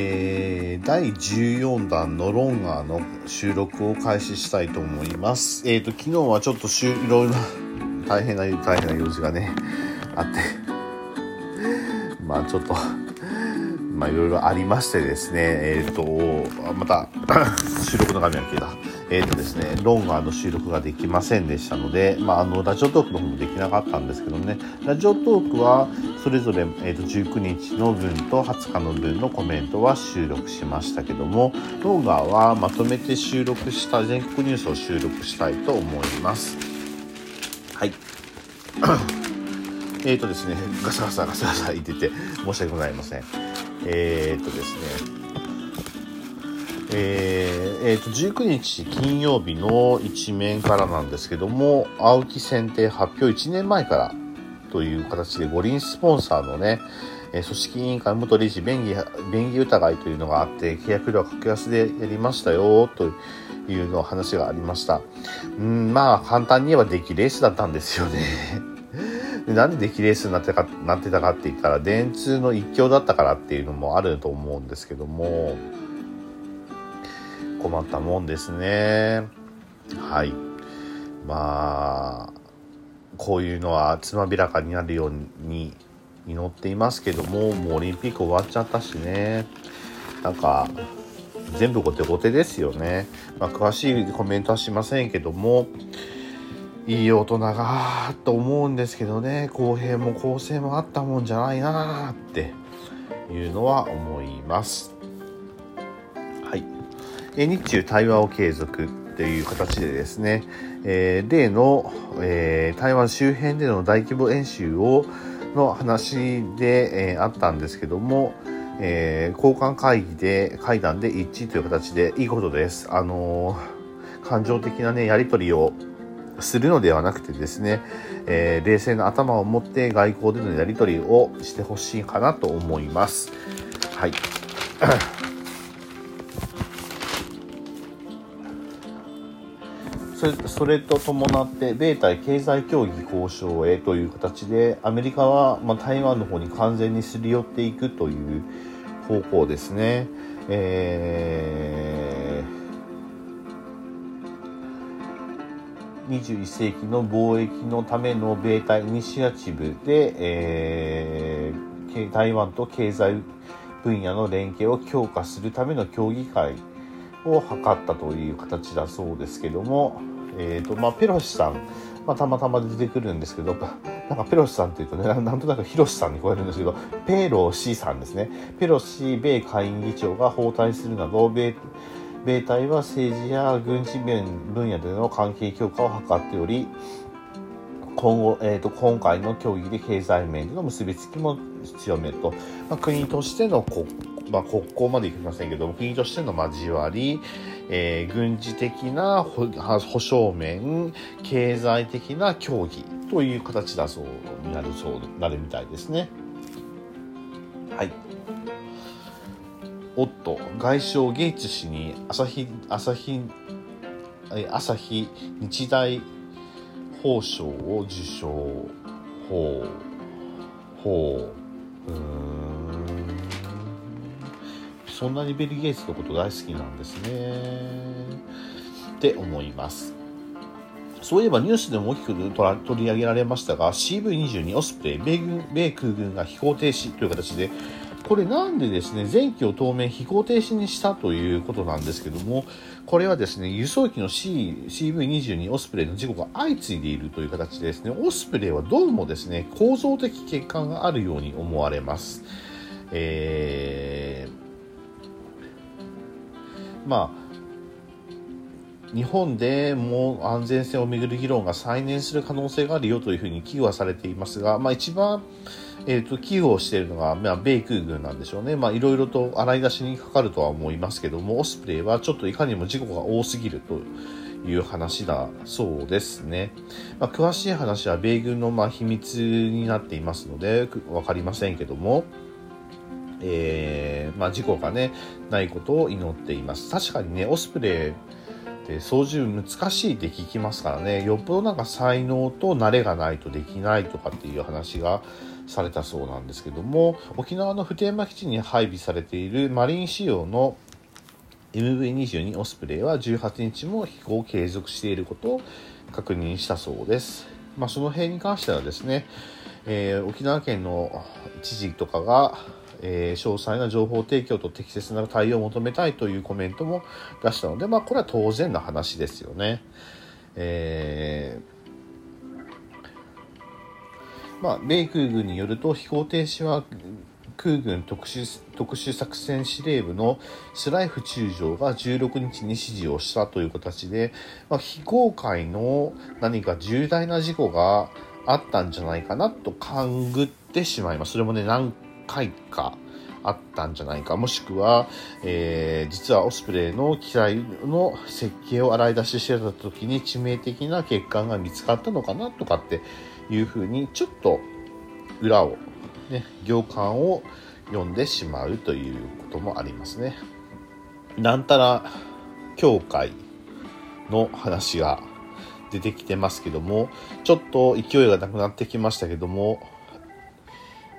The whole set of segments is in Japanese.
えー、第14弾のロンガーの収録を開始したいと思います。えっ、ー、と、昨日はちょっといろいろ大変な、大変な用事がね、あって、まあちょっと、まあいろいろありましてですね、えっ、ー、と、また、収録の画面が消えた。えっ、ー、とですね、ロンガーの収録ができませんでしたので、まあ、あの、ラジオトークの方もできなかったんですけどね、ラジオトークは、それぞれ、えっ、ー、と、19日の分と20日の分のコメントは収録しましたけども、ロンガーはまとめて収録した全国ニュースを収録したいと思います。はい。えっとですね、ガサガサガサガサ言ってて申し訳ございません。えー、っとですね、えーえー、と19日金曜日の一面からなんですけども青木選定発表1年前からという形で五輪スポンサーのね、え組織委員会元理事便宜便宜疑いというのがあって契約料は格安でやりましたよというの話がありました。うんまあ簡単に言えば出来レースだったんですよね。なんで出来レースになってかなってたかって言ったら電通の一強だったからっていうのもあると思うんですけども困ったもんですね。はい。まあ、こういうのはつまびらかになるように祈っていますけども、もうオリンピック終わっちゃったしね。なんか、全部後手後手ですよね。まあ、詳しいコメントはしませんけども、いい大人がと思うんですけどね、公平も公正もあったもんじゃないなっていうのは思います。日中対話を継続という形でですね、えー、例の、えー、台湾周辺での大規模演習をの話で、えー、あったんですけども、えー、交換会議で会談で一致という形でいいことです。あのー、感情的なねやり取りをするのではなくてですね、えー、冷静な頭を持って外交でのやり取りをしてほしいかなと思います。はい。それと伴って米台経済協議交渉へという形でアメリカは、まあ、台湾の方に完全にすり寄っていくという方向ですね。えー、21世紀の貿易のための米台イニシアチブで、台湾と経済分野の連携を強化するための協議会を図ったという形だそうですけども、えーとまあ、ペロシさん、まあ、たまたま出てくるんですけど、なんかペロシさんっていうとね、なんとなくヒロシさんに聞こえるんですけど、ペロシさんですね。ペロシ米下院議長が訪台するなど、米米隊は政治や軍事面分野での関係強化を図っており、今後、えーと、今回の協議で経済面での結びつきも強めると、まあ、国としての国,、まあ、国交までいきませんけども国としての交わり、えー、軍事的な保障面経済的な協議という形だそうになるそうなるみたいですね。はい。おっと外相ゲイツ氏に朝日朝日朝日日大宝賞を受賞ほう。ほう。うんそんなにビル・ゲイツのこと大好きなんですねって思いますそういえばニュースでも大きく取り上げられましたが CV22 オスプレイ米軍米空軍が飛行停止という形でこれなんでですね、前期を当面飛行停止にしたということなんですけども、これはですね、輸送機の C、CV22 オスプレイの事故が相次いでいるという形でですね、オスプレイはどうもですね、構造的欠陥があるように思われます。えー、まあ、日本でも安全性をめぐる議論が再燃する可能性があるよというふうに危惧はされていますが、まあ、一番、えーと、危惧をしているのが、まあ、米空軍なんでしょうね、まあ、いろいろと洗い出しにかかるとは思いますけどもオスプレイはちょっといかにも事故が多すぎるという話だそうですね、まあ、詳しい話は米軍のま秘密になっていますので分かりませんけども。えーまあ、事故がねないことを祈っています確かにねオスプレイで操縦難しいって聞きますからねよっぽどなんか才能と慣れがないとできないとかっていう話がされたそうなんですけども沖縄の普天間基地に配備されているマリン仕様の MV22 オスプレイは18日も飛行を継続していることを確認したそうです。まあ、その辺に関してはですね、えー、沖縄県の知事とかが、えー、詳細な情報提供と適切な対応を求めたいというコメントも出したので、まあ、これは当然な話ですよね。えー、まあ、米空軍によると飛行停止は空軍特殊特殊作戦司令部のスライフ中将が16日に指示をしたという形で、まあ、非公開の何か重大な事故があったんじゃないかなと勘ぐってしまいます。それもね、何回かあったんじゃないか。もしくは、えー、実はオスプレイの機体の設計を洗い出ししてた時に致命的な欠陥が見つかったのかなとかっていうふうに、ちょっと裏を、ね、行間を読んでしまうということもありますね。なんたら教会の話が出てきてますけども、ちょっと勢いがなくなってきましたけども、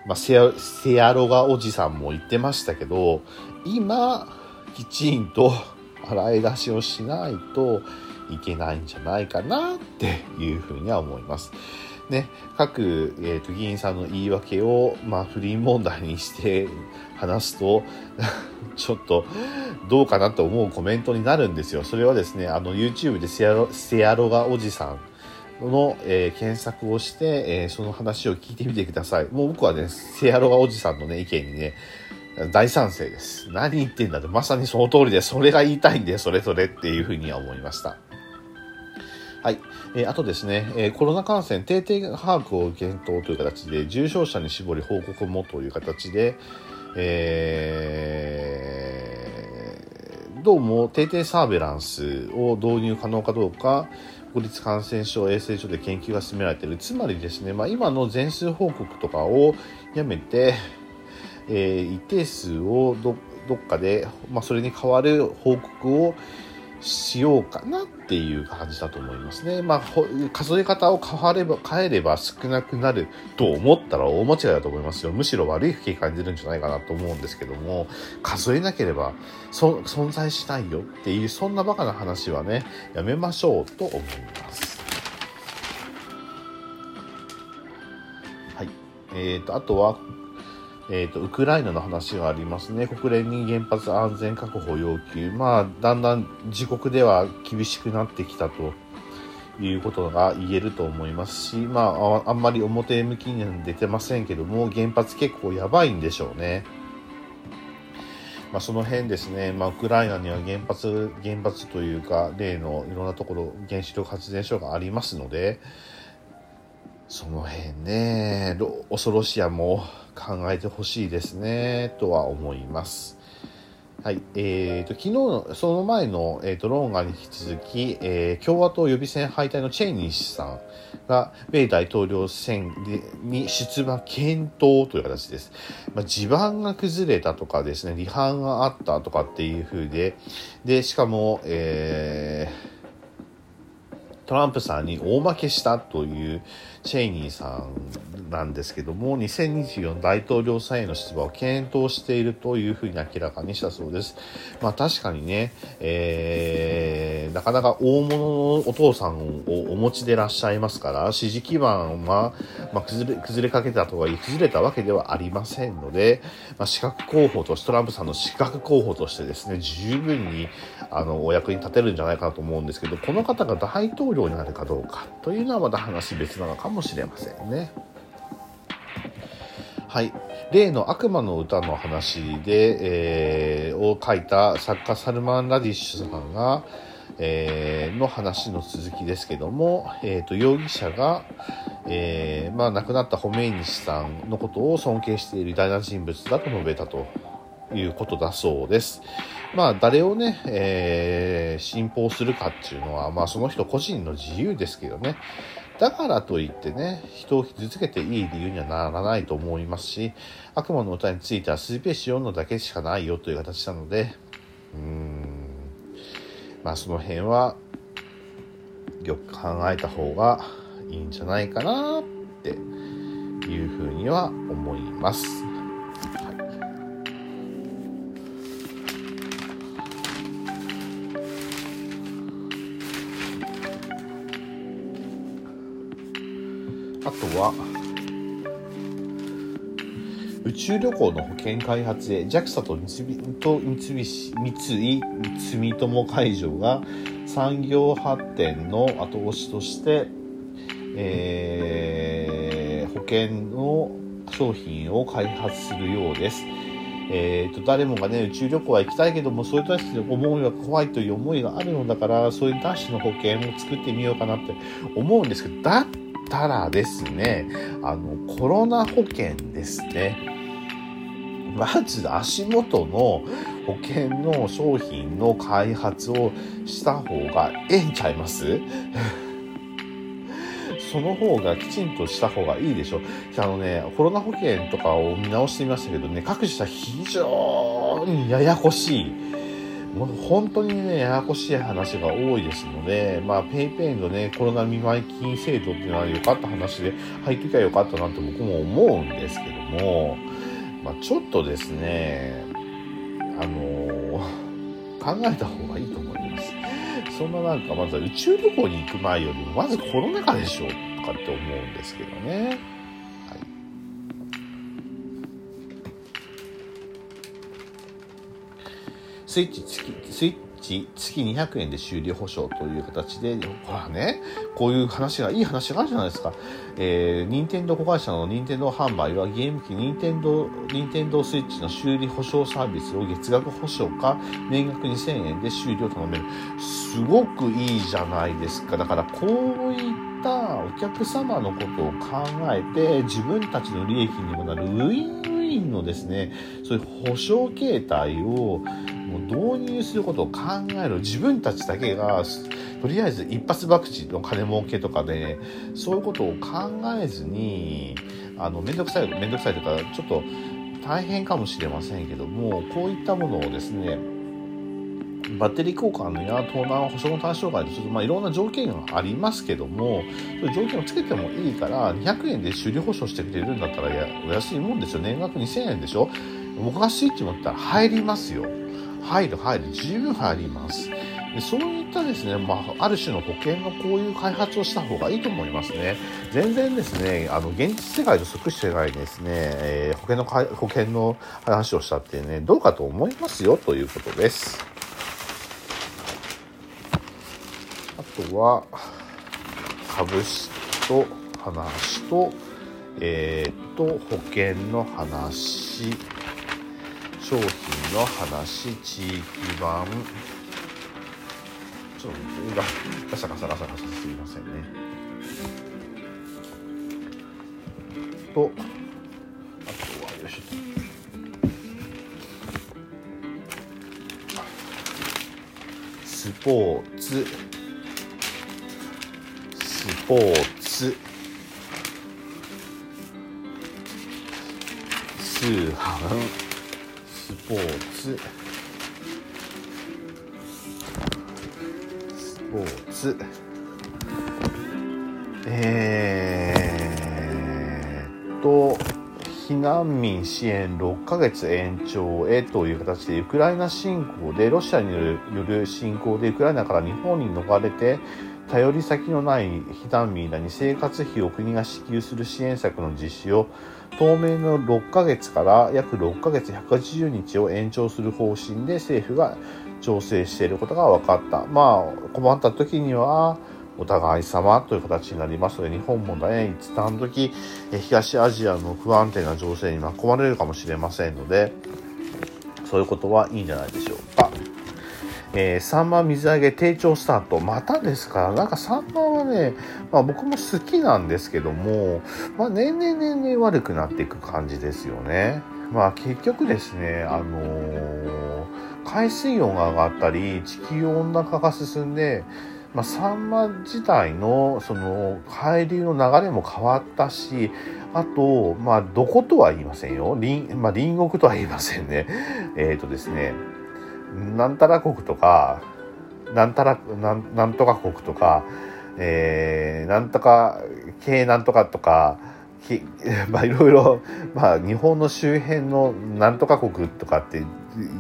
まあ、セアロガおじさんも言ってましたけど、今、きちんと洗い出しをしないといけないんじゃないかなっていうふうには思います。ね、各、えー、議員さんの言い訳を、まあ、不倫問題にして話すと、ちょっとどうかなと思うコメントになるんですよ。それはですね、あの YouTube でセアロセアロガおじさんの、えー、検索をして、えー、その話を聞いてみてください。もう僕はね、セアロガおじさんのね、意見にね、大賛成です。何言ってんだって、まさにその通りで、それが言いたいんで、それぞれっていうふうには思いました。はい。えー、あとですね、えー、コロナ感染定点把握を検討という形で、重症者に絞り報告もという形で、えー、どうも定点サーベランスを導入可能かどうか、国立感染症衛生所で研究が進められている。つまりですね、まあ、今の全数報告とかをやめて、えー、一定数をどどっかで、まあ、それに代わる報告をしようかなっていう感じだと思いますね。まあ、数え方を変われば、変えれば少なくなると思ったら大間違いだと思いますよ。むしろ悪い風景感じるんじゃないかなと思うんですけども、数えなければ存在しないよっていう、そんなバカな話はね、やめましょうと思います。はい。え、ー、と、あとは、えーと、ウクライナの話がありますね、国連に原発安全確保要求、まあ、だんだん自国では厳しくなってきたということが言えると思いますし、まあ、あんまり表向きには出てませんけども、原発結構やばいんでしょうね。まあ、その辺ですね、まあ、ウクライナには原発、原発というか、例のいろんなところ、原子力発電所がありますので、その辺ね、恐ろしやも考えてほしいですね、とは思います。はい。えーと、昨日の、その前の、えーと、ロンガに引き続き、えー、共和党予備選敗退のチェイニー氏さんが、米大統領選に出馬検討という形です。まあ、地盤が崩れたとかですね、離反があったとかっていう風で、で、しかも、えートランプさんに大負けしたというチェイニーさんなんですけども、2024大統領選への出馬を検討しているというふうに明らかにしたそうです。まあ確かにね、えー、なかなか大物のお父さんをお持ちでいらっしゃいますから、支持基盤は、まあ、崩れ、崩れかけたとはいえ、崩れたわけではありませんので、まあ、資格候補として、トランプさんの資格候補としてですね、十分に、あの、お役に立てるんじゃないかなと思うんですけど、この方が大統領になるかどうかというのはまた話別なのかももしれませんね。はい。例の悪魔の歌の話で、えー、を書いた作家サルマン・ラディッシュさんが、えー、の話の続きですけども、えーと、容疑者が、えー、まあ、亡くなったホメイニシさんのことを尊敬している偉大な人物だと述べたということだそうです。まあ、誰をね、えー、信奉するかっていうのは、まあ、その人個人の自由ですけどね。だからといってね、人を傷つけていい理由にはならないと思いますし、悪魔の歌についてはスーペーシ読むのだけしかないよという形なので、うーん、まあその辺は、よく考えた方がいいんじゃないかなっていうふうには思います。あとは、宇宙旅行の保険開発へ JAXA と三と三菱三井住友海上が産業発展の後押しとして、えー、保険の商品を開発するようです。えーと、誰もがね宇宙旅行は行きたいけどもそういう人たちの思いは怖いという思いがあるのだからそういうダッシュの保険を作ってみようかなって思うんですけどだってたらですねあのコロナ保険ですねまず足元の保険の商品の開発をした方がええんちゃいます？その方がきちんとした方がいいでしょ。あのね、コロナ保険とかを見直してみましたけどね、各社非常にややこしい。もう本当にね、ややこしい話が多いですので、まあ、ペイペイのね、コロナ見舞い金制度っていうのは良かった話で、入ってきゃよかったなって僕も思うんですけども、まあ、ちょっとですね、あのー、考えた方がいいと思います。そんななんか、まずは宇宙旅行に行く前よりも、まずコロナ禍でしょとかって思うんですけどね。スイッチ付き、スイッチ月200円で修理保証という形で、ほらね、こういう話が、いい話があるじゃないですか。えー、任天堂子会社の任天堂販売はゲーム機任天堂、任天堂スイッチの修理保証サービスを月額保証か年額2000円で修理を頼める。すごくいいじゃないですか。だからこういったお客様のことを考えて自分たちの利益にもなるウィンウィンのですね、そういう保証形態をもう導入することを考える自分たちだけがとりあえず一発博打の金儲けとかでそういうことを考えずにあの面倒くさい面倒くさいというかちょっと大変かもしれませんけどもこういったものをですねバッテリー交換や盗難保証の対象外とすると、まあ、いろんな条件がありますけどもそういう条件をつけてもいいから200円で修理保証してくれるんだったらお安いもんですよ。年額2000円でしょ。僕がスイッチ持ったら入りますよ。入る入る十分入りますでそういったですね、まあ、ある種の保険のこういう開発をした方がいいと思いますね。全然ですね、あの、現実世界と即してないですね、えー、保険の保険の話をしたってね、どうかと思いますよということです。あとは、株式と話と、えー、っと、保険の話。商品の話地域版。ちょっとガサガサガサガサすいませんね。とあとはよし。ょスポーツ。スポーツ。通販。ポーツ。スポーツ。えー、っと避難民支援6ヶ月延長へという形でウクライナ侵攻でロシアによる侵攻でウクライナから日本に逃れて頼り先のない避難民らに生活費を国が支給する支援策の実施を当面の6ヶ月から約6ヶ月180日を延長する方針で政府が調整していることが分かった。まあ、困った時には、お互い様という形になりますので、日本もね、一旦時、東アジアの不安定な情勢に巻き込まれるかもしれませんので、そういうことはいいんじゃないでしょうか。えー、サンマ水揚げ低調スタート。またですか？ら、なんかサンマはね、まあ僕も好きなんですけども、まあ年々年々悪くなっていく感じですよね。まあ結局ですね、あのー、海水温が上がったり、地球温暖化が進んで、まあ、サンマ自体のその海流の流れも変わったし、あと、まあ、どことは言いませんよ。隣、まあ、隣国とは言いませんね。えっ、ー、とですね、なんたら国とか、なんたら、なん、なんとか国とか、えー、なんとか、系なんとかとか、まあいろいろ、まあ日本の周辺のなんとか国とかって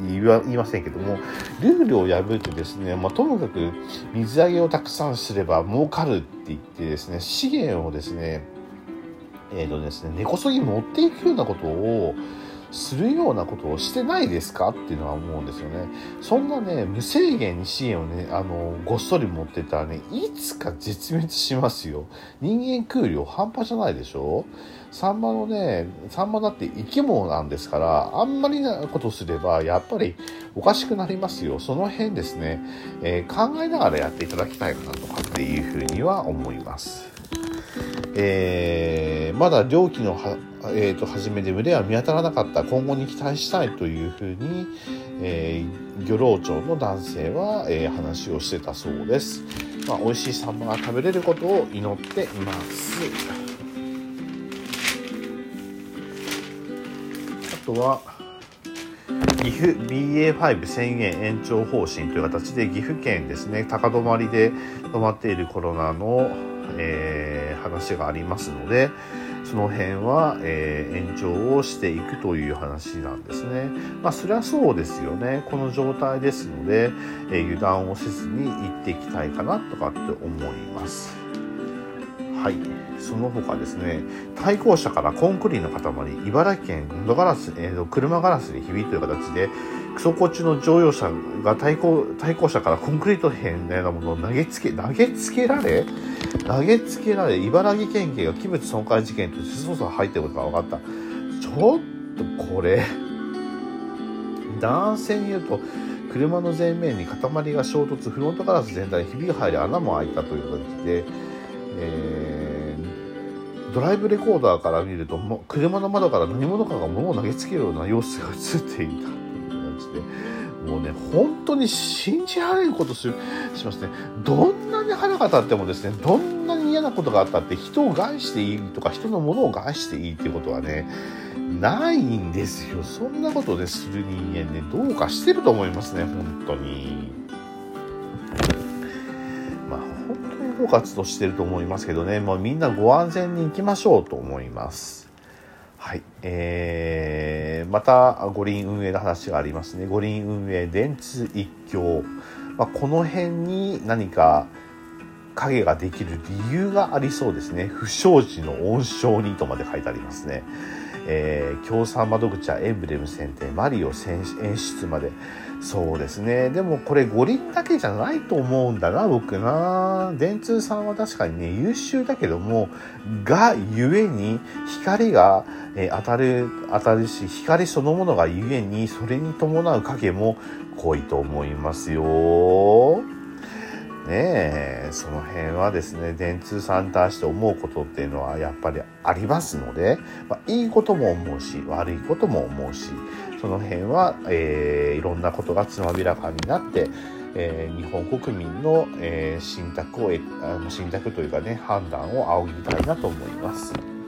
言いませんけども、ルールを破ってですね、まあともかく水揚げをたくさんすれば儲かるって言ってですね、資源をですね、えっ、ー、とですね、根こそぎ持っていくようなことを、するようなことをしてないですかっていうのは思うんですよね。そんなね、無制限に支援をね、あの、ごっそり持ってたらね、いつか絶滅しますよ。人間空量半端じゃないでしょ？サンマのね、サンマだって生き物なんですから、あんまりなことすれば、やっぱりおかしくなりますよ。その辺ですね、えー、考えながらやっていただきたいかなとかっていうふうには思います。えー、まだ漁期のは、えーと、初めで群れは見当たらなかった。今後に期待したいというふうに、えー、漁労長の男性は、えー、話をしてたそうです、まあ、美味しいサンマが食べれることを祈っています。あとは岐阜 BA.5 宣言延長方針という形で岐阜県ですね高止まりで止まっているコロナのえー、話がありますので、その辺は、えー、延長をしていくという話なんですね。まあ、そりゃそうですよね。この状態ですので、えー、油断をせずに行っていきたいかなとかって思います。はい。その他ですね、対向車からコンクリートの塊、茨城県ドガラス、えー、車ガラスに響いという形で、走行中の乗用車が対向対向車からコンクリート片のようなものを投げつけ、投げつけられ投げつけられ、茨城県警が器物損壊事件として捜査入ってることが分かった。ちょっとこれ、男性に言うと、車の前面に塊が衝突、フロントガラス全体にひびが入り穴も開いたという形で、え、ドライブレコーダーから見ると、も車の窓から何者かが物を投げつけるような様子が映っていた。でもうね本当に信じられることししますね。どんなに腹が立ってもですねどんなに嫌なことがあったって人を害していいとか人のものを害していいっていうことはねないんですよ。そんなことでする人間ねどうかしてると思いますね本当に。包括としてると思いますけどねもうみんなご安全に行きましょうと思いますはい。えー、また五輪運営の話がありますね。五輪運営電通一強。まあ、この辺に何か影ができる理由がありそうですね。不祥事の温床にとまで書いてありますね。えー、協賛窓口はエンブレム選定、マリオ演出まで。そうですね。でもこれ五輪だけじゃないと思うんだな、僕な。電通さんは確かにね、優秀だけども、がゆえに光が、えー、当たる、当たるし、光そのものがゆえに、それに伴う影も濃いと思いますよ。ねえ、その辺はですね、電通さんに対して思うことっていうのはやっぱりありますので、まあ、いいことも思うし、悪いことも思うし、その辺は、えー、いろんなことがつまびらかになって、えー、日本国民の、えー、信託を信託というかね判断を仰ぎたいなと思います。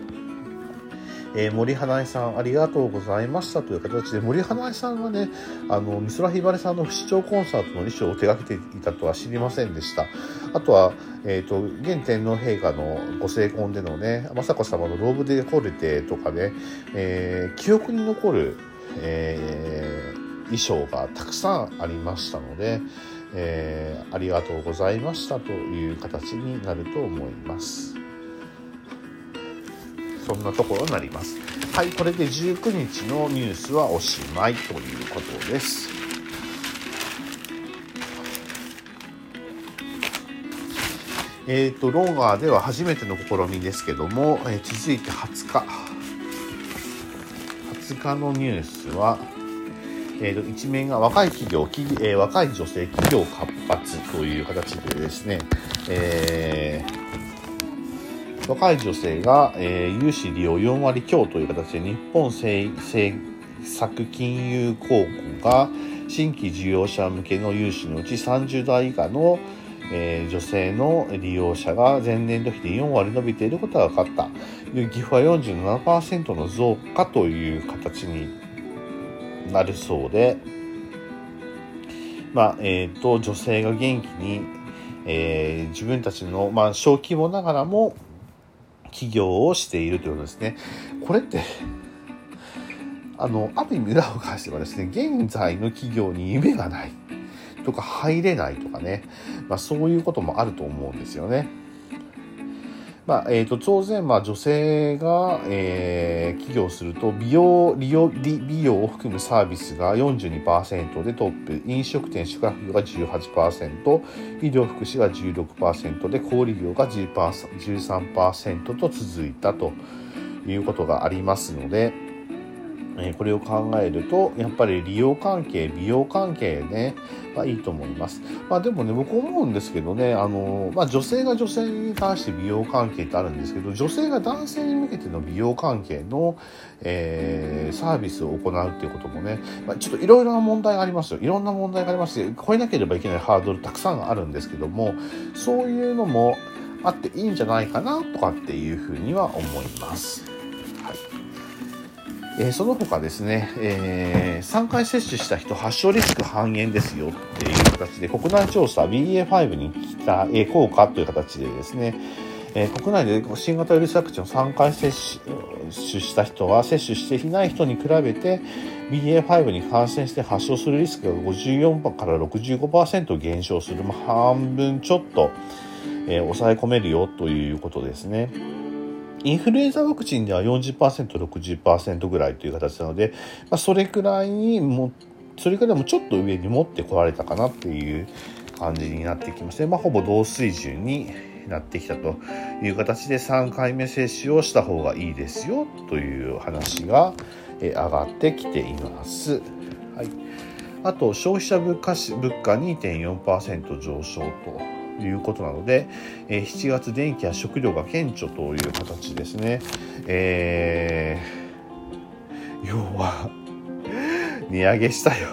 えー、森花江さんありがとうございましたという形で森花江さんがねあの美空ひばりさんの不死鳥コンサートの衣装を手掛けていたとは知りませんでしたあとは、えーと、現天皇陛下のご成婚でのね雅子さまのローブデコルテとかね、えー、記憶に残るえー、衣装がたくさんありましたので、えー、ありがとうございましたという形になると思います。そんなところになります。はい、これで19日のニュースはおしまいということです。えっ、ー、と、ローガーでは初めての試みですけども、えー、続いて20日。日のニュースは、えーと、一面が若い企業、きえー、若い女性企業活発という形でですね、えー、若い女性が、えー、融資利用4割強という形で日本政策金融公庫が新規事業者向けの融資のうち30代以下のえー、女性の利用者が前年度比で4割伸びていることが分かった。岐阜は47%の増加という形になるそうで、まあ、えっ、ー、と、女性が元気に、えー、自分たちの、まあ、小規模ながらも、起業をしているということですね。これって、あの、ある意味裏を返せばですね、現在の企業に夢がないとか入れないとかね、まあそういうこともあると思うんですよね。まあ、え、ー、と、当然、まあ、女性が、えー、起業すると、美容、利用、美容を含むサービスが42%でトップ、飲食店、宿泊業が18%、医療福祉が16%で、小売業が13%と続いたということがありますので、えこれを考えると、やっぱり利用関係、美容関係ね、まあいいと思います。まあでもね、僕思うんですけどね、あの、まあ女性が女性に関して美容関係ってあるんですけど、女性が男性に向けての美容関係の、えー、サービスを行うっていうこともね、まあ、ちょっといろいろな問題がありますよ。いろんな問題がありますし、超えなければいけないハードルたくさんあるんですけども、そういうのもあっていいんじゃないかなとかっていうふうには思います。はいえ、その他ですね、えー、3回接種した人発症リスク半減ですよっていう形で国内調査 BA.5 に来た、え、効果という形でですね、え、国内で新型ウイルスワクチンを3回接種した人は接種していない人に比べて BA.5 に感染して発症するリスクが54から65%減少する、まあ、半分ちょっと、え、抑え込めるよということですね。インフルエンザワクチンでは40%、60%ぐらいという形なので、まあ、それくらいにも、それからもちょっと上に持ってこられたかなっていう感じになってきまして、まあ、ほぼ同水準になってきたという形で3回目接種をした方がいいですよという話が上がってきています。はい。あと、消費者物価物価2.4%上昇と。いうことなので、えー、7月電気や食料が顕著という形ですね。えー、要は 値上げしたよ。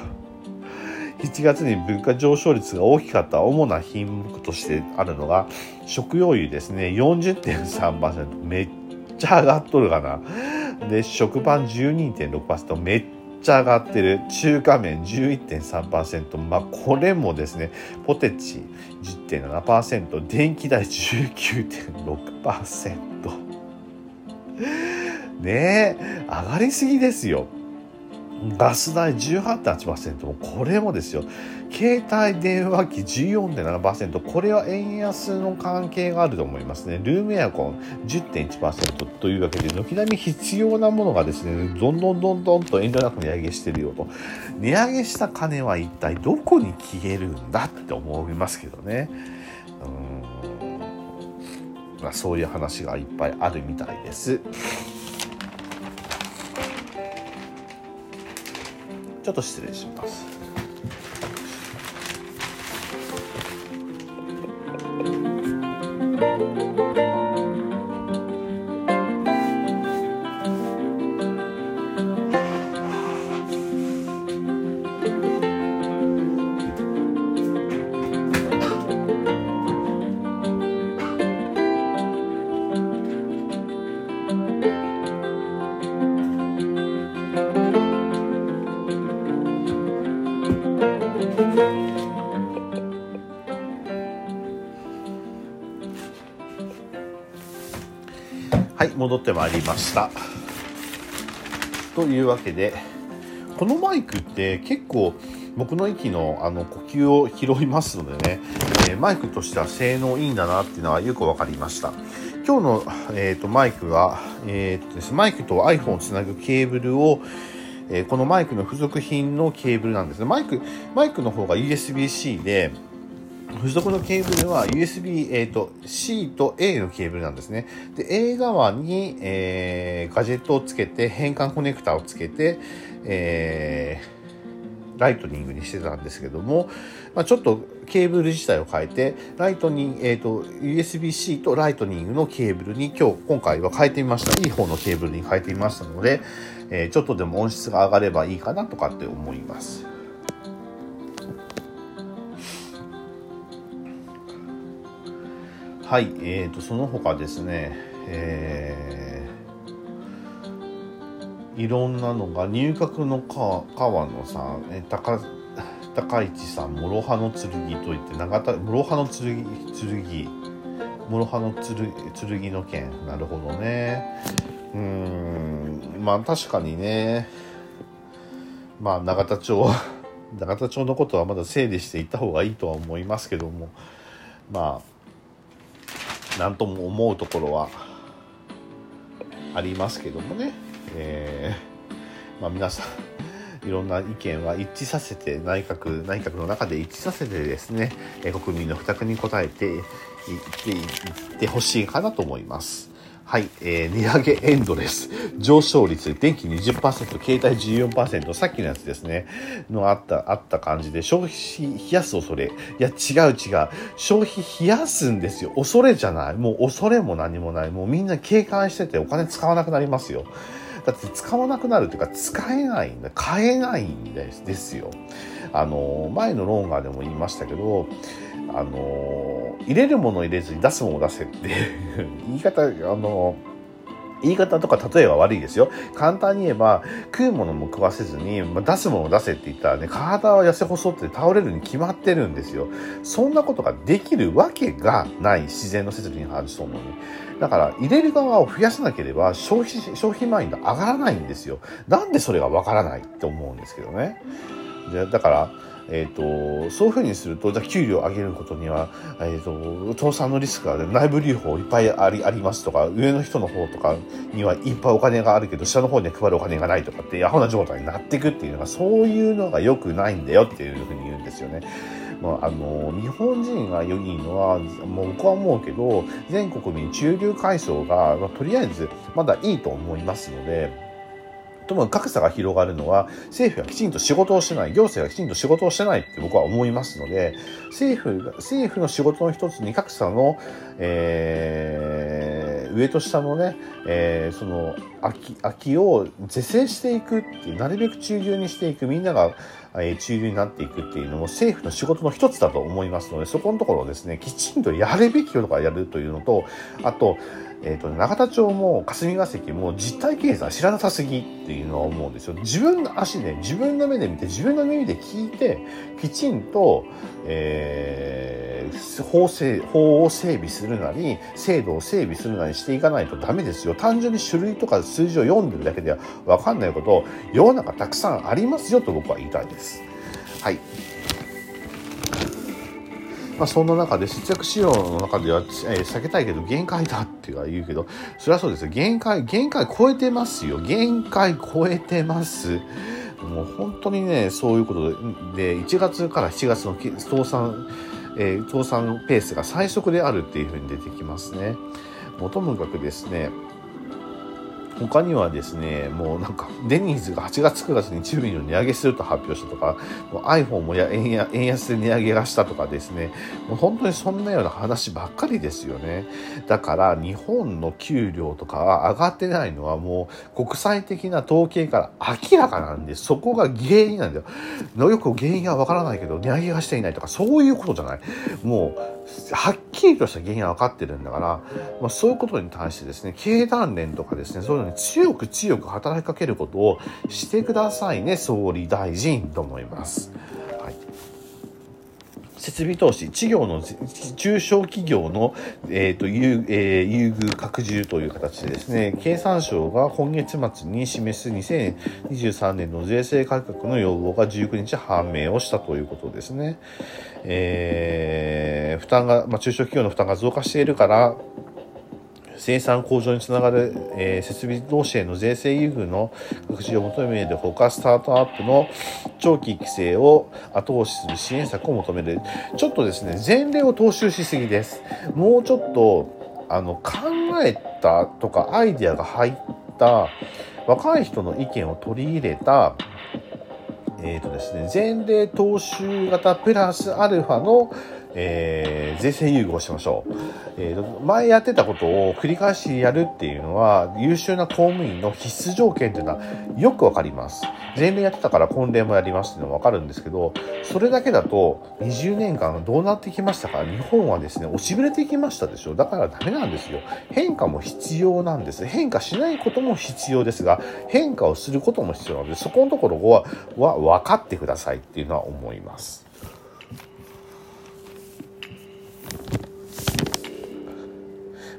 7月に物価上昇率が大きかった主な品目としてあるのが、食用油ですね。40.3%。めっちゃ上がっとるかな。で、食パン12.6%。めっちゃ上がってる。中華麺11.3%まあこれもですねポテチ10.7%電気代19.6%ねえ上がりすぎですよ。ガス代18.8%もこれもですよ。携帯電話機14.7%これは円安の関係があると思いますね。ルームエアコン10.1%というわけで軒並み必要なものがですねどんどんどんどんと遠慮なく値上げしてるよと。値上げした金は一体どこに消えるんだって思いますけどね。うん。まあそういう話がいっぱいあるみたいです。ょっと失礼します。ってまいりましたというわけでこのマイクって結構僕の息のあの呼吸を拾いますのでね、えー、マイクとしては性能いいんだなっていうのはよく分かりました今日の、えーと、マイクは、えーとですマイクと iPhone をつなぐケーブルをえこのマイクの付属品のケーブルなんですね。マイク、マイクの方が USB-C で、付属のケーブルは USB、えーと、C と A のケーブルなんですね。で、A 側に、えー、ガジェットをつけて、変換コネクタをつけて、えー、ライトニングにしてたんですけども、まあ、ちょっとケーブル自体を変えて、ライトニング、えっ、ー、と、USB-C とライトニングのケーブルに今日、今回は変えてみました。いい方のケーブルに変えてみましたので、えー、ちょっとでも音質が上がればいいかなとかって思います。はい、えーと、その他ですね、えー、いろんなのが入閣の川野さん、え高高市さん、諸刃の剣といって長田諸刃の剣剣諸刃の剣の剣なるほどね。うんまあ確かにねまあ永田町永田町のことはまだ整理していった方がいいとは思いますけどもまあ何とも思うところはありますけどもね、えー、まあ、皆さんいろんな意見は一致させて内閣内閣の中で一致させてですね国民の負託に応えていっていってほしいかなと思います。はい、えー、値上げエンドレス。上昇率、電気20%、携帯14%、さっきのやつですね、のあった、あった感じで、消費冷やす恐れ。いや、違う違う。消費冷やすんですよ。恐れじゃない。もう恐れも何もない。もうみんな警戒しててお金使わなくなりますよ。だって使わなくなるっていうか、使えないんだ。買えないんですですよ。あの、前のローンガーでも言いましたけど、あの入れるもの入れずに出すもの出せって 言い方あの言い方とか例えは悪いですよ。簡単に言えば、食うものも食わせずに、まあ、出すものを出せって言ったらね、体は痩せ細って倒れるに決まってるんですよ。そんなことができるわけがない自然の摂理に反しそうのに。だから、入れる側を増やさなければ、消費、消費マインド上がらないんですよ。なんでそれがわからないって思うんですけどね。でだから、えーと、そういうふうにするとじゃ給料を上げることには、えーと、倒産のリスクが内部留保いっぱいありありますとか上の人の方とかにはいっぱいお金があるけど下の方に配るお金がないとかってアホな状態になっていくっていうのがそういうのが良くないんだよっていうふうに言うんですよね。まあ、あの日本人が良いのはもう僕は思うけど全国民中流階層が、まあ、とりあえずまだいいと思いますので。とも格差が広がるのは政府がきちんと仕事をしてない行政がきちんと仕事をしてないって僕は思いますので政府が政府の仕事の一つに格差の、えー、上と下のね、えー、その空き空きを是正していくっていうなるべく中流にしていくみんながえ中流になっていくっていうのも政府の仕事の一つだと思いますので、そこのところをですね、きちんとやるべきことからやるというのと、あと、えっ、ー、と、永田町も霞が関も実体経済知らなさすぎっていうのは思うんですよ。自分の足で、自分の目で見て、自分の耳で聞いて、きちんと、えー、法制、法を整備するなり、制度を整備するなりしていかないとダメですよ。単純に種類とか数字を読んでるだけではわかんないことを、世の中たくさんありますよと僕は言いたいです。はい。まあ、そんな中で節約仕様の中では、えー、避けたいけど限界だっていう言うけど、それはそうですよ。限界、限界超えてますよ。限界超えてます。もう本当にね、そういうことで、1月から7月の倒産、えー、倒産ペースが最速であるっていうふうに出てきますね。もうともかくですね、他にはですね、もうなんか、デニーズが8月9月にチュービーの値上げすると発表したとか、もう iPhone もや円や円安で値上げがしたとかですね、もう本当にそんなような話ばっかりですよね。だから日本の給料とかが上がってないのはもう国際的な統計から明らかなんで、そこが原因なんだよ。よく原因はわからないけど、値上げがしていないとか、そういうことじゃない。もう、はっきりとした原因は分かってるんだから、まあ、そういうことに対してですね、経団連とかですね、そういうのに強く強く働きかけることをしてくださいね、総理大臣と思います。はい設備投資、企業の、中小企業の、えっ、ー、と、優、えー、優遇拡充という形でですね、経産省が今月末に示す2023年の税制改革の要望が19日判明をしたということですね。えー、負担が、まあ、中小企業の負担が増加しているから、生産向上につながる、えー、設備同士への税制優遇の拡充を求めるほかスタートアップの長期育成を後押しする支援策を求める。ちょっとですね前例を踏襲しすぎです。もうちょっとあの考えたとかアイデアが入った若い人の意見を取り入れたえっ、ー、とですね、前例踏襲型プラスアルファのえー、税制優遇をしましょう。えー、前やってたことを繰り返しやるっていうのは、優秀な公務員の必須条件っていうのはよくわかります。前例やってたから婚礼もやりますっていうのはわかるんですけど、それだけだと20年間どうなってきましたか？日本はですね、押しぶれていきましたでしょだからダメなんですよ。変化も必要なんです。変化しないことも必要ですが、変化をすることも必要なので、そこのところ、は分かってくださいっていうのは思います。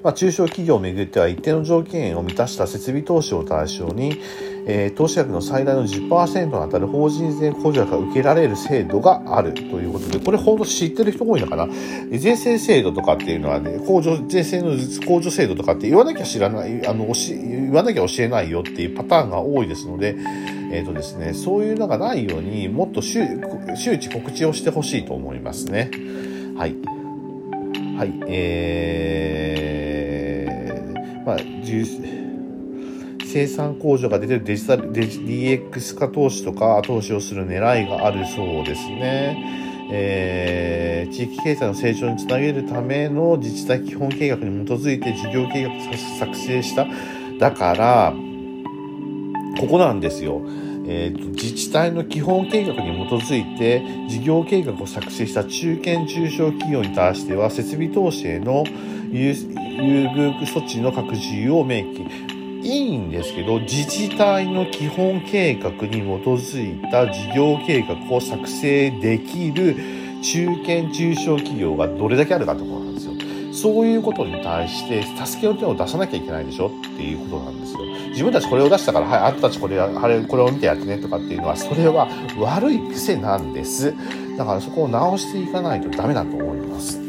まあ、中小企業をめぐっては一定の条件を満たした設備投資を対象に、えー、投資額の最大の10%に当たる法人税控除額が受けられる制度があるということで、これほど知ってる人多いのかな？税制制度とかっていうのはね、控除、税制の控除制度とかって言わなきゃ知らない、あの、言わなきゃ教えないよっていうパターンが多いですので、えっ、ー、とですね、そういうのがないように、もっと周知告知をしてほしいと思いますね。はい。はい、えー、ま、生産工場が出てるデジタル、DX 化投資とか投資をする狙いがあるそうですね。えー、地域経済の成長につなげるための自治体基本計画に基づいて事業計画作成した。だから、ここなんですよ。えーと、自治体の基本計画に基づいて事業計画を作成した中堅中小企業に対しては設備投資への優遇措置の拡充を明記いいんですけど自治体の基本計画に基づいた事業計画を作成できる中堅中小企業がどれだけあるかってことなんですよ。そういうことに対して助けの手を出さなきゃいけないでしょっていうことなんですよ。自分たちこれを出したから、はい、あんたたちこれ、あれ、これを見てやってねとかっていうのは、それは悪い癖なんです。だからそこを直していかないとダメだと思います。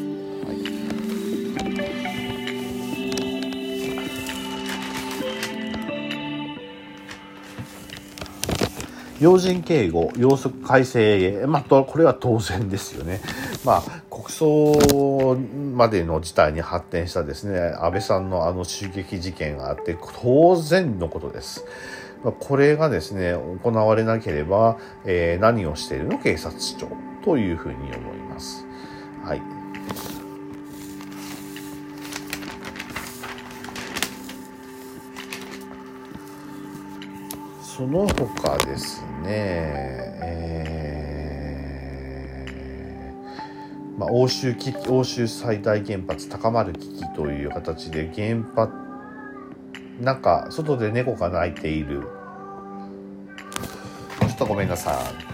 要人警護、要則改正へ、まあ、これは当然ですよね。まあ、国葬までの事態に発展したですね、安倍さんのあの襲撃事件があって、当然のことです。これがですね、行われなければ、えー、何をしているの？警察庁というふうに思います。はい。その他ですね、えー、まあ、欧州危機欧州最大原発高まる危機という形で原発なんか外で猫が鳴いている。ちょっとごめんなさい。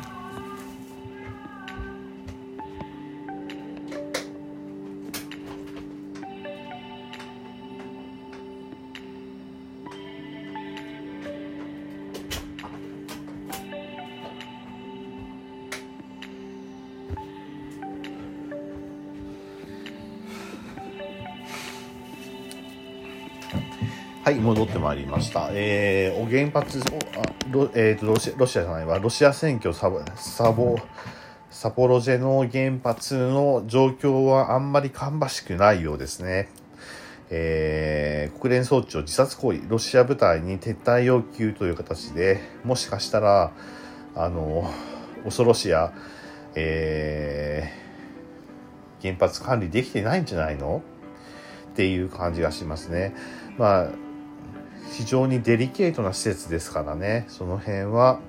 はい、戻ってまいりました。えー、お原発、あロ,、えーと、ロシロシアじゃないわ、ロシア選挙サボ、サボ、サポロジェの原発の状況はあんまり芳しくないようですね。えー、国連総長自殺行為、ロシア部隊に撤退要求という形で、もしかしたら、あの、恐ろしや、えー、原発管理できてないんじゃないの？っていう感じがしますね。まあ、非常にデリケートな施設ですからね。その辺は、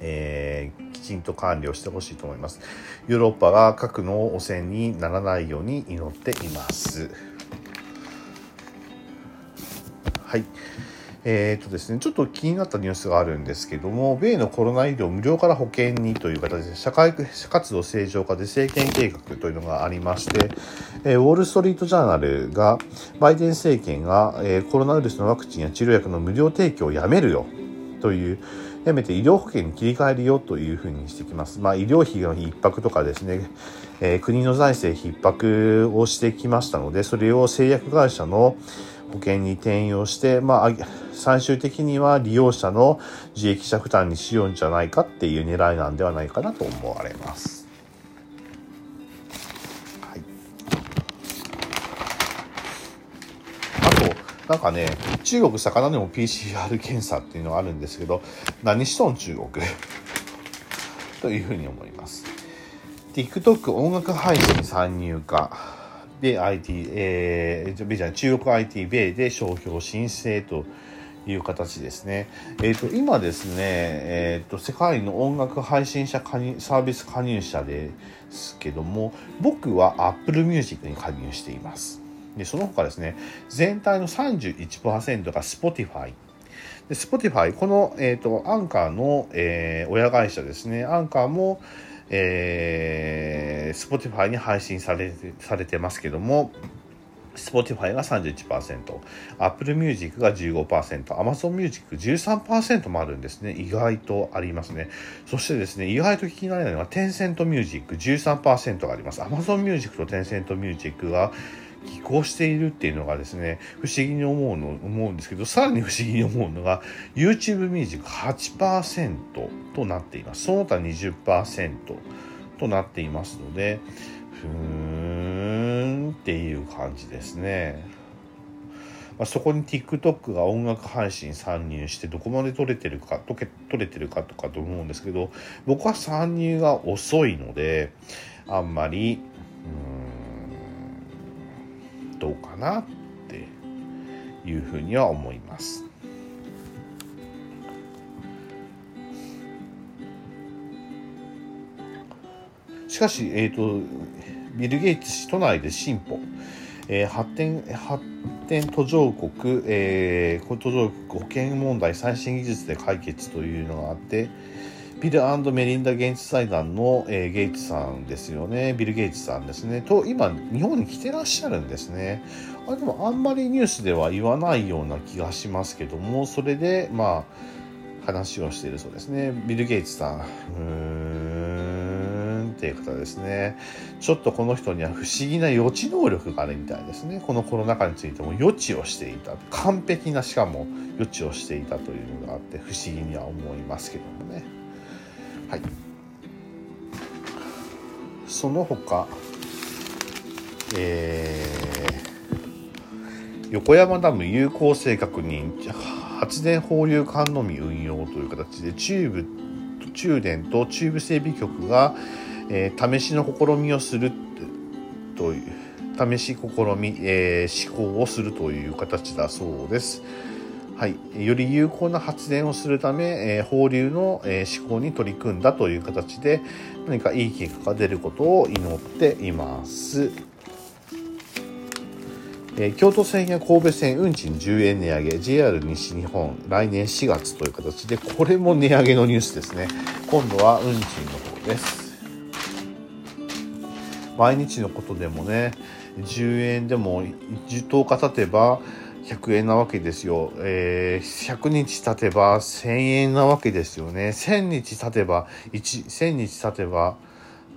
えー、きちんと管理をしてほしいと思います。ヨーロッパが核の汚染にならないように祈っています。はい。えーとですね、ちょっと気になったニュースがあるんですけども、米のコロナ医療無料から保険にという形で、社会活動正常化で政権計画というのがありまして、えー、ウォール・ストリート・ジャーナルが、バイデン政権が、えー、コロナウイルスのワクチンや治療薬の無料提供をやめるよという、やめて医療保険に切り替えるよというふうにしてきます。まあ、医療費の逼迫とかですね、えー、国の財政逼迫をしてきましたので、それを製薬会社の保険に転用して、まあ、最終的には利用者の自益者負担にしようんじゃないかっていう狙いなんではないかなと思われます。はい、あと、なんかね、中国魚でも PCR 検査っていうのがあるんですけど、何しとん中国 というふうに思います。TikTok 音楽配信参入か。で IT、えー、じゃ中国 IT 米で商標申請という形ですね。えっ、ー、と、今ですね、えっ、ー、と、世界の音楽配信者加入、サービス加入者ですけども、僕は Apple Music に加入しています。で、その他ですね、全体の31%が Spotify。で、Spotify、この、えっ、ー、と、アンカーの、えー、親会社ですね、アンカーも、えー、Spotify に配信されてされてますけども、Spotify が31%、Apple Music が15%、Amazon Music 13%もあるんですね。意外とありますね。そしてですね、意外と聞き慣れないのは Tencent Music 13%があります。Amazon Music と Tencent Music が寄稿しているっていうのがですね、不思議に思うの、思うんですけど、さらに不思議に思うのが、YouTube Music 8%となっています。その他20%となっていますので、ふーんっていう感じですね。まあ、そこに TikTok が音楽配信参入してどこまで取れてるか、取れてるかとかと思うんですけど、僕は参入が遅いので、あんまり、うん、どうかなっていうふうには思います。しかし、えっ、ー、と、ビル・ゲイツ氏都内で進歩。えー、発展、発展途上国、えー、途上国保険問題最新技術で解決というのがあって、ビルメリンダ・ゲイツ財団の、えー、ゲイツさんですよね。ビル・ゲイツさんですね。と、今、日本に来てらっしゃるんですね。あでも、あんまりニュースでは言わないような気がしますけども、それで、まあ、話をしているそうですね。ビル・ゲイツさん。うーんっていう方ですね。ちょっとこの人には不思議な予知能力があるみたいですね。このコロナ禍についても予知をしていた。完璧なしかも予知をしていたというのがあって不思議には思いますけどもね。はい。その他、えー、横山ダム有効性確認発電放流管のみ運用という形でチューブ中電と中部整備局が、えー、試しの試みをするという試し試み、えー、試行をするという形だそうです。はい、より有効な発電をするため、えー、放流の、えー、施行に取り組んだという形で何かいい結果が出ることを祈っています。えー、京都線や神戸線運賃10円値上げ JR 西日本来年4月という形でこれも値上げのニュースですね。今度は運賃の方です。毎日のことでもね10円でも10日経てば100円なわけですよ。えー、100日経てば1000円なわけですよね。1000日経てば、1、1000日経てば、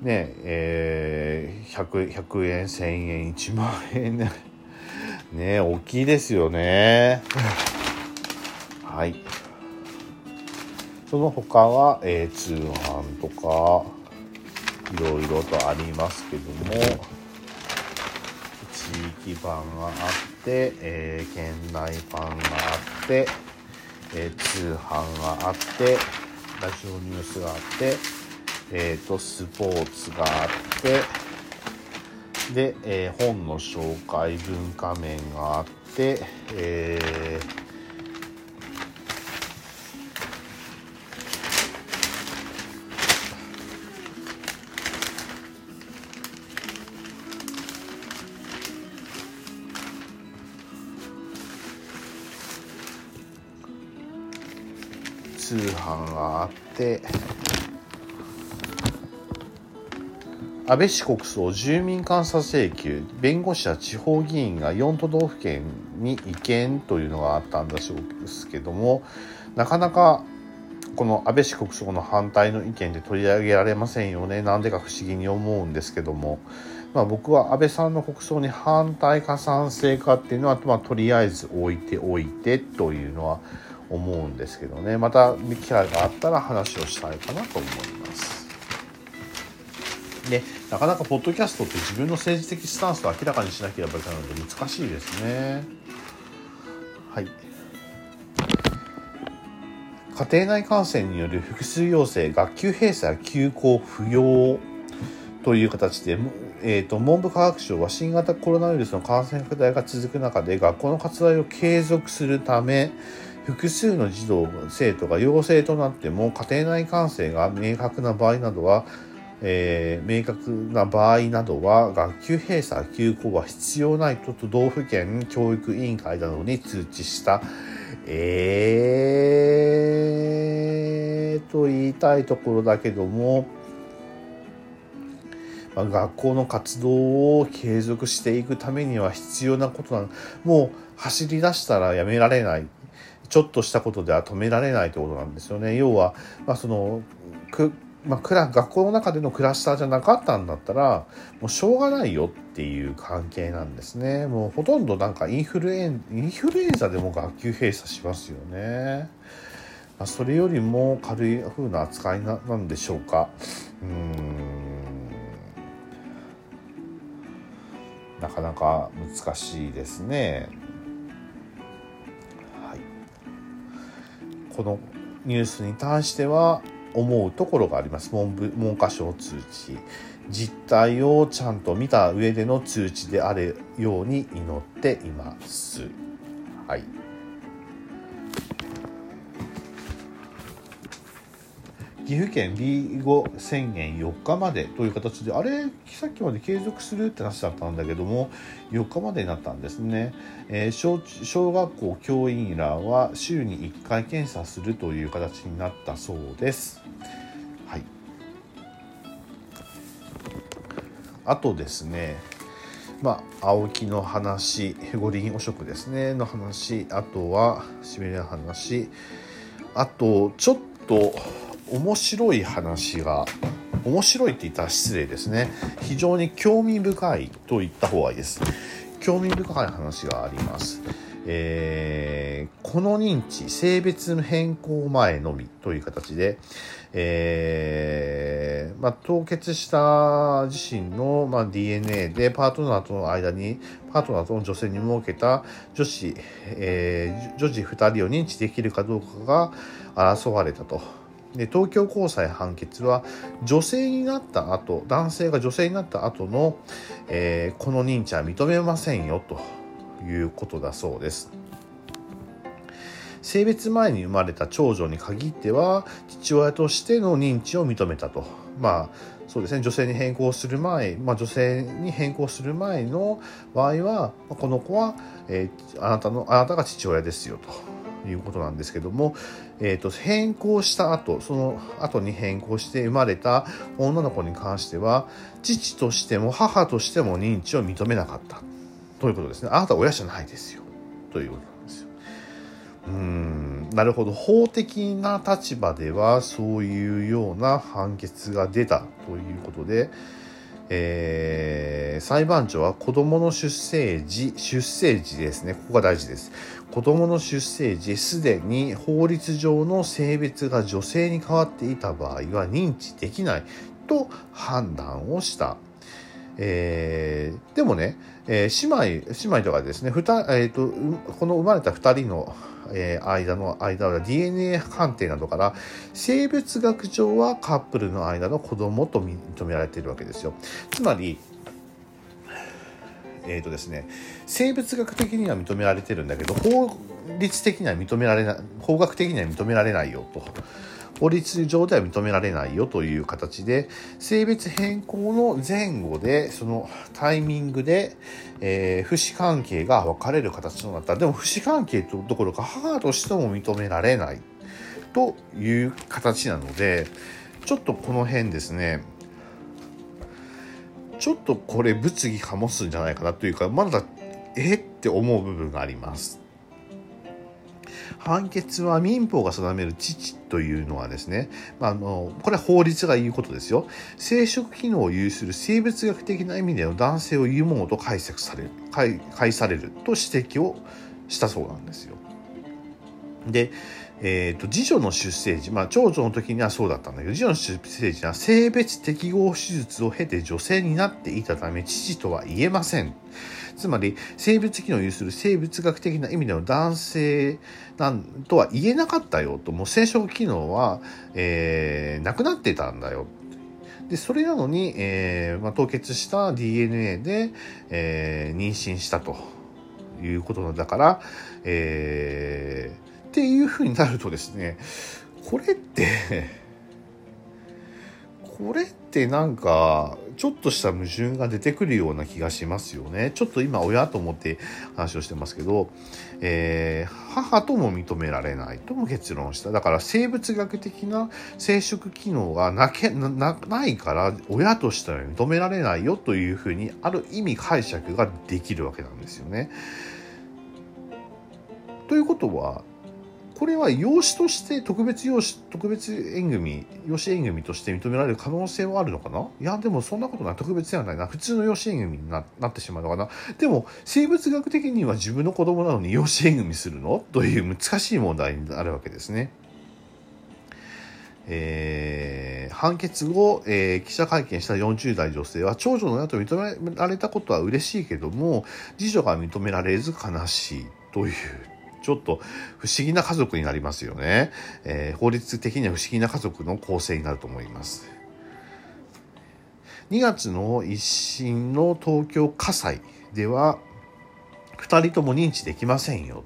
ね、えー、100, 100円、1000円、1万円ね。ね、大きいですよね。はい。その他は、えー、通販とか、いろいろとありますけども地域版があって、えー、県内版があって、えー、通販があってラジオニュースがあってえー、とスポーツがあってで、えー、本の紹介文化面があって、えー通販があって安倍氏国葬住民監査請求弁護士や地方議員が4都道府県に違憲というのがあったんだそうですけどもなかなかこの安倍氏国葬の反対の意見で取り上げられませんよね。なんでか不思議に思うんですけども、まあ、僕は安倍さんの国葬に反対か賛成かっていうのは、まあ、とりあえず置いておいてというのは思うんですけどね。また機会があったら話をしたいかなと思います。でなかなかポッドキャストって自分の政治的スタンスと明らかにしなければいけないので難しいですね。はい。家庭内感染による複数陽性学級閉鎖や休校不要という形で、えーと、文部科学省は新型コロナウイルスの感染拡大が続く中で学校の活動を継続するため複数の児童生徒が陽性となっても家庭内感染が明確な場合などは、えー、明確な場合などは学級閉鎖休校は必要ないと都道府県教育委員会などに通知した。えーと言いたいところだけどもま、学校の活動を継続していくためには必要なことなの。もう走り出したらやめられない。ちょっとしたことでは止められないということなんですよね。要は、まあ、そのくまあ、クラ学校の中でのクラスターじゃなかったんだったらもうしょうがないよっていう関係なんですね。もうほとんどなんかインフルエンインフルエンザでも学級閉鎖しますよね、まあ、それよりも軽い風な扱いななんでしょうか。うん。なかなか難しいですね。このニュースに対しては思うところがあります。文部文科省通知実態をちゃんと見た上での通知であるように祈っています。はい。岐阜県 B5 宣言4日までという形であれさっきまで継続するって話だったんだけども4日までになったんですね、えー、小小学校教員らは週に1回検査するという形になったそうです。はい。あとですねまあ、青木の話、五輪汚職ですね、の話、あとは、しびれの話、あと、ちょっと、面白い話が面白いって言ったら失礼ですね。非常に興味深いと言った方がいいです。興味深い話があります。えー、この認知性別変更前のみという形で、えーまあ、凍結した自身の、まあ、DNA でパートナーとの間にパートナーとの女性に設けた女子、えー、女児2人を認知できるかどうかが争われたと。で東京高裁判決は女性になった後男性が女性になった後の、えー、この認知は認めませんよということだそうです。性別前に生まれた長女に限っては父親としての認知を認めたと。まあそうですね。女性に変更する前、まあ、女性に変更する前の場合はこの子は、えー、あなたのあなたが父親ですよと。いうことなんですけども、えーと、変更した後その後に変更して生まれた女の子に関しては父としても母としても認知を認めなかった。ということですね。あなたは親じゃないですよ。ということなんですよ。うん。なるほど。法的な立場ではそういうような判決が出た。ということでえー、裁判長は子供の出生時、出生時ですね。ここが大事です。子供の出生時、すでに法律上の性別が女性に変わっていた場合は認知できないと判断をした。えー、でもね、えー、姉妹、姉妹とかですね、ふたえーと、この生まれた2人の、えー、間の間は DNA 鑑定などから生物学上はカップルの間の子供と認められているわけですよ。つまり、えーとですね、生物学的には認められてるんだけど法律的には認められない法学的には認められないよと法律上では認められないよという形で性別変更の前後でそのタイミングで、えー、不死関係が分かれる形となったでも不死関係とどころか母としても認められないという形なのでちょっとこの辺ですねちょっとこれ物議醸すんじゃないかなというかまだえって思う部分があります。判決は民法が定める父というのはですね、まあ、あのこれは法律が言うことですよ生殖機能を有する生物学的な意味での男性を言うものと解釈される解されると指摘をしたそうなんですよ。で、えーと、次女の出生時、まあ、長女の時にはそうだったんだけど次女の出生時は性別適合手術を経て女性になっていたため父とは言えません。つまり生物機能を有する生物学的な意味での男性なんとは言えなかったよと。もう生殖機能は、えー、なくなってたんだよ。でそれなのに、えーまあ、凍結した DNA で、えー、妊娠したということだから、えー、っていうふうになるとですねこれってこれってなんかちょっとした矛盾が出てくるような気がしますよね。ちょっと今親と思って話をしてますけど、えー、母とも認められないとも結論した。だから生物学的な生殖機能がなけなないから親としては認められないよというふうにある意味解釈ができるわけなんですよね。ということはこれは養子として特別養子特別縁組養子縁組として認められる可能性はあるのかな？いやでもそんなことない。特別ではないな。普通の養子縁組になってしまうのかな？でも生物学的には自分の子供なのに養子縁組するの？という難しい問題になるわけですね。えー、判決後、えー、記者会見した40代女性は長女の親と認められたことは嬉しいけども次女が認められず悲しいという。ちょっと不思議な家族になりますよね。えー、法律的には不思議な家族の構成になると思います。2月の一審の東京火災では、2人とも認知できませんよ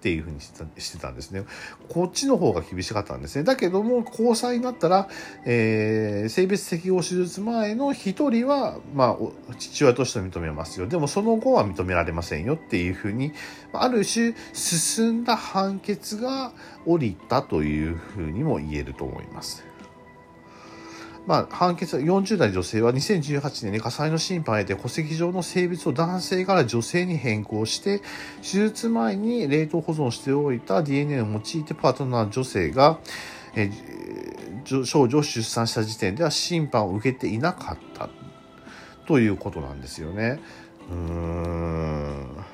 っていうふうにしてたんですね。こっちの方が厳しかったんですね。だけども、交際になったら、えー、性別適合手術前の1人は、まあ、父親として認めますよ。でもその後は認められませんよっていうふうに、ある種進んだ判決が降りたというふうにも言えると思います。まあ、判決40代女性は2018年に火災の審判を得て戸籍上の性別を男性から女性に変更して手術前に冷凍保存しておいた DNA を用いてパートナー女性が、え、少女を出産した時点では審判を受けていなかったということなんですよね。うーん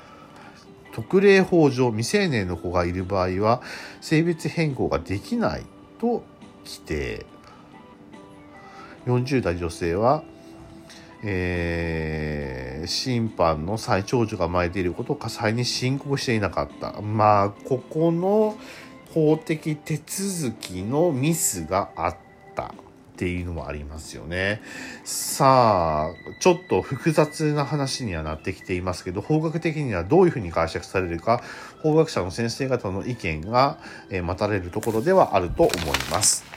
特例法上未成年の子がいる場合は性別変更ができないと規定40代女性は、えー、審判の再長女が巻いていることを火災に申告していなかった。まあ、ここの法的手続きのミスがあったっていうのもありますよね。さあ、ちょっと複雑な話にはなってきていますけど、法学的にはどういうふうに解釈されるか、法学者の先生方の意見が、待たれるところではあると思います。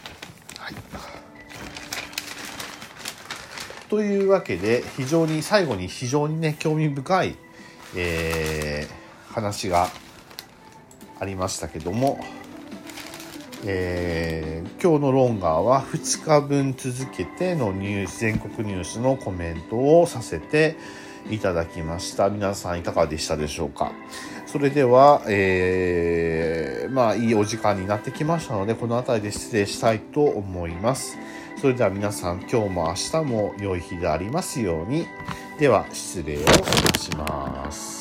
というわけで、非常に、最後に非常にね、興味深い、えー、話がありましたけども、えー、今日のロンガーは2日分続けてのニュース、全国ニュースのコメントをさせていただきました。皆さんいかがでしたでしょうか？それでは、えー、まあいいお時間になってきましたので、この辺りで失礼したいと思います。それでは皆さん今日も明日も良い日でありますように。では失礼をいたします。